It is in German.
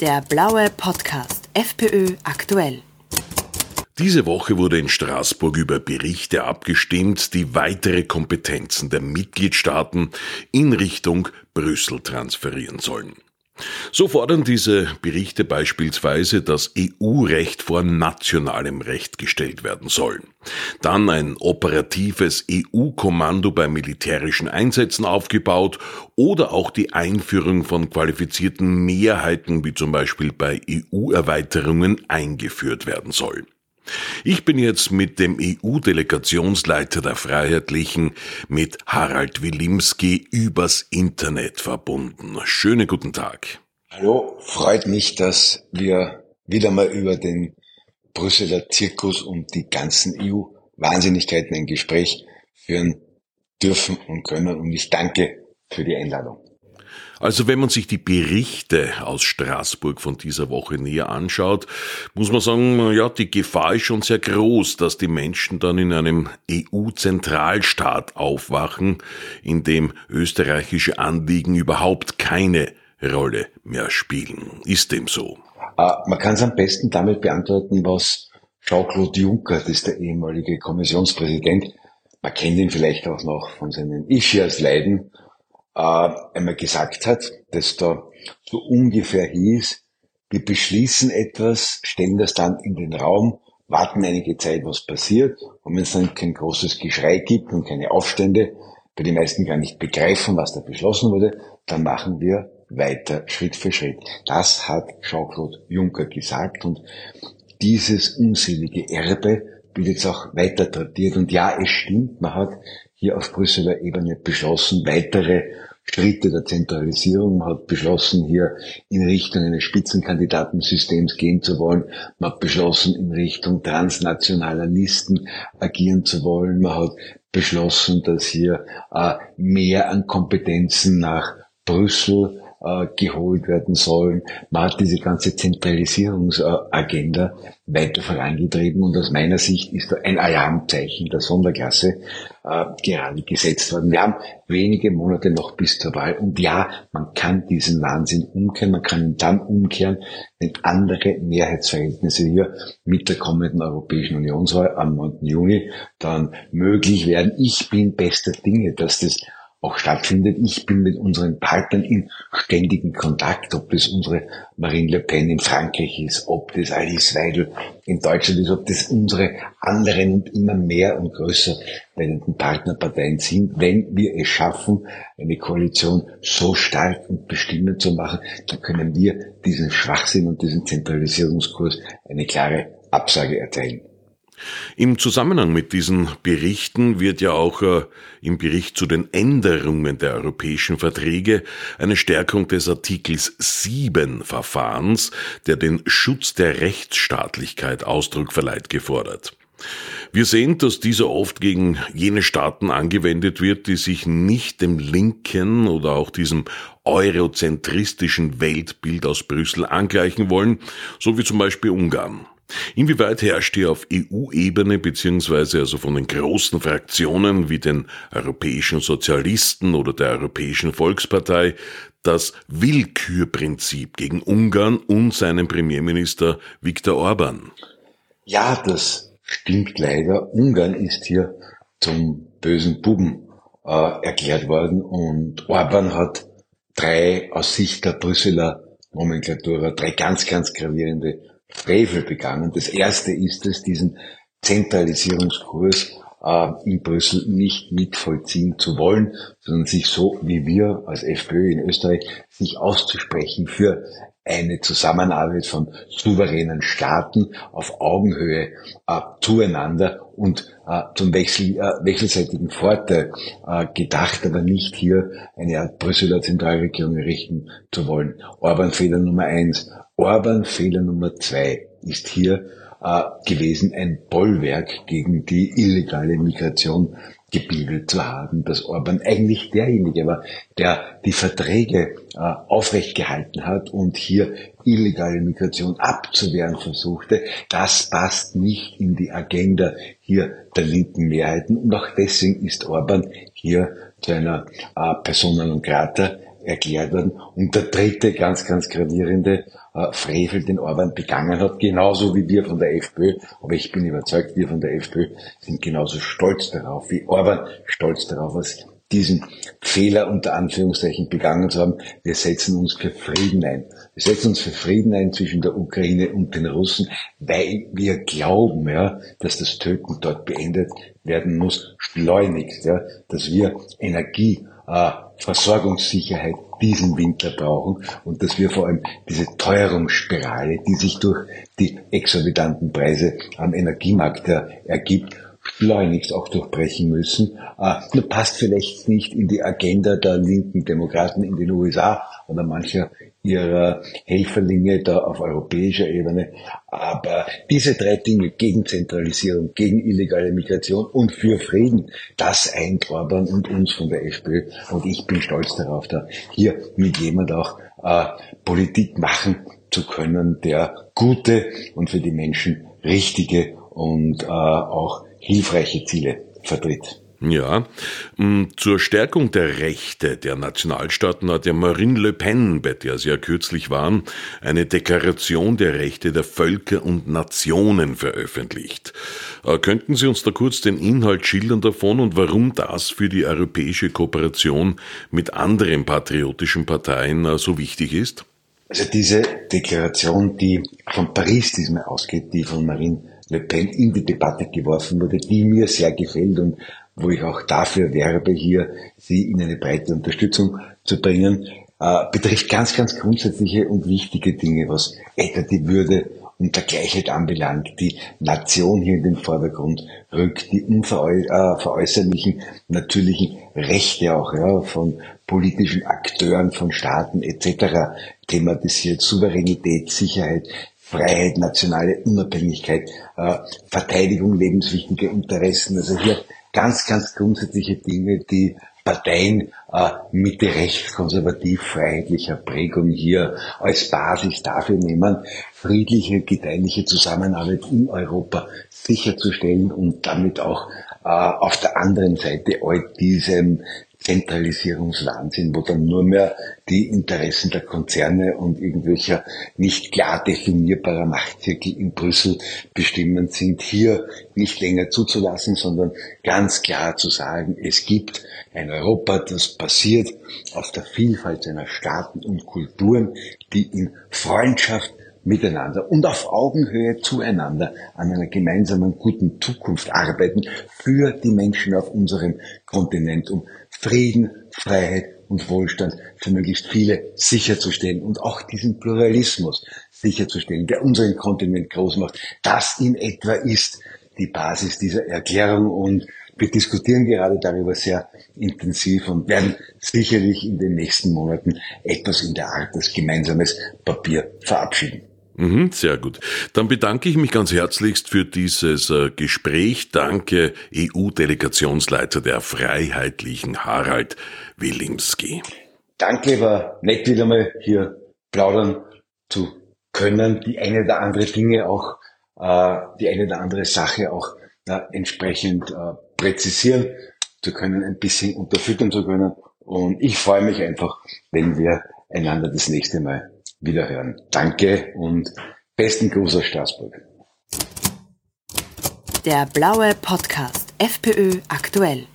Der blaue Podcast FPÖ aktuell. Diese Woche wurde in Straßburg über Berichte abgestimmt, die weitere Kompetenzen der Mitgliedstaaten in Richtung Brüssel transferieren sollen. So fordern diese Berichte beispielsweise, dass EU-Recht vor nationalem Recht gestellt werden soll. Dann ein operatives EU-Kommando bei militärischen Einsätzen aufgebaut oder auch die Einführung von qualifizierten Mehrheiten wie zum Beispiel bei EU-Erweiterungen eingeführt werden soll. Ich bin jetzt mit dem EU-Delegationsleiter der Freiheitlichen, mit Harald Wilimski, übers Internet verbunden. Schönen guten Tag. Hallo, freut mich, dass wir wieder mal über den Brüsseler Zirkus und die ganzen EU-Wahnsinnigkeiten ein Gespräch führen dürfen und können. Und ich danke für die Einladung. Also wenn man sich die Berichte aus Straßburg von dieser Woche näher anschaut, muss man sagen, ja, die Gefahr ist schon sehr groß, dass die Menschen dann in einem EU-Zentralstaat aufwachen, in dem österreichische Anliegen überhaupt keine Rolle mehr spielen. Ist dem so? Uh, man kann es am besten damit beantworten, was Jean-Claude Juncker, das ist der ehemalige Kommissionspräsident, man kennt ihn vielleicht auch noch von seinen Ischias-Leiden, einmal gesagt hat, dass da so ungefähr hieß, wir beschließen etwas, stellen das dann in den Raum, warten einige Zeit, was passiert. Und wenn es dann kein großes Geschrei gibt und keine Aufstände, bei die meisten gar nicht begreifen, was da beschlossen wurde, dann machen wir weiter Schritt für Schritt. Das hat Jean-Claude Juncker gesagt und dieses unselige Erbe wird jetzt auch weiter tradiert. Und ja, es stimmt, man hat hier auf Brüsseler Ebene beschlossen, weitere Schritte der Zentralisierung. Man hat beschlossen, hier in Richtung eines Spitzenkandidatensystems gehen zu wollen. Man hat beschlossen, in Richtung transnationaler Listen agieren zu wollen. Man hat beschlossen, dass hier äh, mehr an Kompetenzen nach Brüssel äh, geholt werden sollen. Man hat diese ganze Zentralisierungsagenda weiter vorangetrieben und aus meiner Sicht ist da ein Alarmzeichen der Sonderklasse äh, gerade gesetzt worden. Wir haben wenige Monate noch bis zur Wahl und ja, man kann diesen Wahnsinn umkehren, man kann ihn dann umkehren, wenn andere Mehrheitsverhältnisse hier mit der kommenden Europäischen Unionswahl am 9. Juni dann möglich werden. Ich bin bester Dinge, dass das auch stattfindet. Ich bin mit unseren Partnern in ständigen Kontakt, ob das unsere Marine Le Pen in Frankreich ist, ob das Alice Weidel in Deutschland ist, ob das unsere anderen und immer mehr und größer werdenden Partnerparteien sind. Wenn wir es schaffen, eine Koalition so stark und bestimmend zu machen, dann können wir diesen Schwachsinn und diesen Zentralisierungskurs eine klare Absage erteilen. Im Zusammenhang mit diesen Berichten wird ja auch äh, im Bericht zu den Änderungen der europäischen Verträge eine Stärkung des Artikels 7 Verfahrens, der den Schutz der Rechtsstaatlichkeit Ausdruck verleiht, gefordert. Wir sehen, dass dieser oft gegen jene Staaten angewendet wird, die sich nicht dem linken oder auch diesem eurozentristischen Weltbild aus Brüssel angleichen wollen, so wie zum Beispiel Ungarn. Inwieweit herrscht hier auf EU-Ebene beziehungsweise also von den großen Fraktionen wie den Europäischen Sozialisten oder der Europäischen Volkspartei das Willkürprinzip gegen Ungarn und seinen Premierminister Viktor Orban? Ja, das stimmt leider. Ungarn ist hier zum bösen Buben äh, erklärt worden und Orban hat drei aus Sicht der Brüsseler Nomenklatura, drei ganz, ganz gravierende Frevel begangen. Das erste ist es, diesen Zentralisierungskurs äh, in Brüssel nicht mitvollziehen zu wollen, sondern sich so wie wir als FPÖ in Österreich sich auszusprechen für eine Zusammenarbeit von souveränen Staaten auf Augenhöhe äh, zueinander und äh, zum Wechsel, äh, wechselseitigen Vorteil äh, gedacht, aber nicht hier eine Art Brüsseler Zentralregierung errichten zu wollen. Orban Fehler Nummer eins. Orban Fehler Nummer zwei ist hier äh, gewesen, ein Bollwerk gegen die illegale Migration gebildet zu haben, dass Orban eigentlich derjenige war, der die Verträge äh, aufrecht gehalten hat und hier illegale Migration abzuwehren versuchte. Das passt nicht in die Agenda hier der linken Mehrheiten und auch deswegen ist Orban hier zu einer äh, Persona non grata erklärt worden. Und der dritte ganz, ganz gravierende äh, Frevel, den Orban begangen hat, genauso wie wir von der FPÖ, aber ich bin überzeugt, wir von der FPÖ sind genauso stolz darauf, wie Orban stolz darauf ist, diesen Fehler unter Anführungszeichen begangen zu haben. Wir setzen uns für Frieden ein. Wir setzen uns für Frieden ein zwischen der Ukraine und den Russen, weil wir glauben, ja, dass das Töten dort beendet werden muss, schleunigst, ja, dass wir Energie, äh, Versorgungssicherheit diesen Winter brauchen und dass wir vor allem diese Teuerungsspirale, die sich durch die exorbitanten Preise am Energiemarkt ergibt, schleunigst auch durchbrechen müssen. Äh, passt vielleicht nicht in die Agenda der linken Demokraten in den USA oder mancher ihrer Helferlinge da auf europäischer Ebene. Aber diese drei Dinge gegen Zentralisierung, gegen illegale Migration und für Frieden, das eint Orban und uns von der FPÖ. Und ich bin stolz darauf, da hier mit jemand auch äh, Politik machen zu können, der gute und für die Menschen richtige und äh, auch hilfreiche Ziele vertritt. Ja, zur Stärkung der Rechte der Nationalstaaten hat ja Marine Le Pen, bei der Sie ja kürzlich waren, eine Deklaration der Rechte der Völker und Nationen veröffentlicht. Äh, könnten Sie uns da kurz den Inhalt schildern davon und warum das für die europäische Kooperation mit anderen patriotischen Parteien äh, so wichtig ist? Also diese Deklaration, die von Paris diesmal ausgeht, die von Marine Le Pen in die Debatte geworfen wurde, die mir sehr gefällt und wo ich auch dafür werbe, hier Sie in eine breite Unterstützung zu bringen, äh, betrifft ganz, ganz grundsätzliche und wichtige Dinge, was etwa die Würde und der Gleichheit anbelangt, die Nation hier in den Vordergrund rückt, die unveräußerlichen äh, natürlichen Rechte auch ja, von politischen Akteuren, von Staaten etc. thematisiert, Souveränität, Sicherheit, Freiheit, nationale Unabhängigkeit, äh, Verteidigung lebenswichtiger Interessen. Also hier ganz, ganz grundsätzliche Dinge, die Parteien äh, Mitte rechts konservativ freiheitlicher Prägung hier als Basis dafür nehmen, friedliche, gedeihliche Zusammenarbeit in Europa sicherzustellen und damit auch äh, auf der anderen Seite all diesem Zentralisierungswahnsinn, wo dann nur mehr die Interessen der Konzerne und irgendwelcher nicht klar definierbarer Machtzirkel in Brüssel bestimmend sind, hier nicht länger zuzulassen, sondern ganz klar zu sagen, es gibt ein Europa, das basiert auf der Vielfalt seiner Staaten und Kulturen, die in Freundschaft miteinander und auf Augenhöhe zueinander an einer gemeinsamen guten Zukunft arbeiten für die Menschen auf unserem Kontinent, um Frieden, Freiheit und Wohlstand für möglichst viele sicherzustellen und auch diesen Pluralismus sicherzustellen, der unseren Kontinent groß macht. Das in etwa ist die Basis dieser Erklärung und wir diskutieren gerade darüber sehr intensiv und werden sicherlich in den nächsten Monaten etwas in der Art des gemeinsames Papier verabschieden. Mhm, sehr gut. Dann bedanke ich mich ganz herzlichst für dieses äh, Gespräch. Danke, EU-Delegationsleiter der Freiheitlichen Harald Wilimski. Danke, war nett wieder mal hier plaudern zu können, die eine oder andere Dinge auch, äh, die eine oder andere Sache auch äh, entsprechend präzisieren zu können, ein bisschen unterfüttern zu können. Und ich freue mich einfach, wenn wir einander das nächste Mal wiederhören. Danke und besten Gruß aus Straßburg. Der blaue Podcast FPÖ aktuell.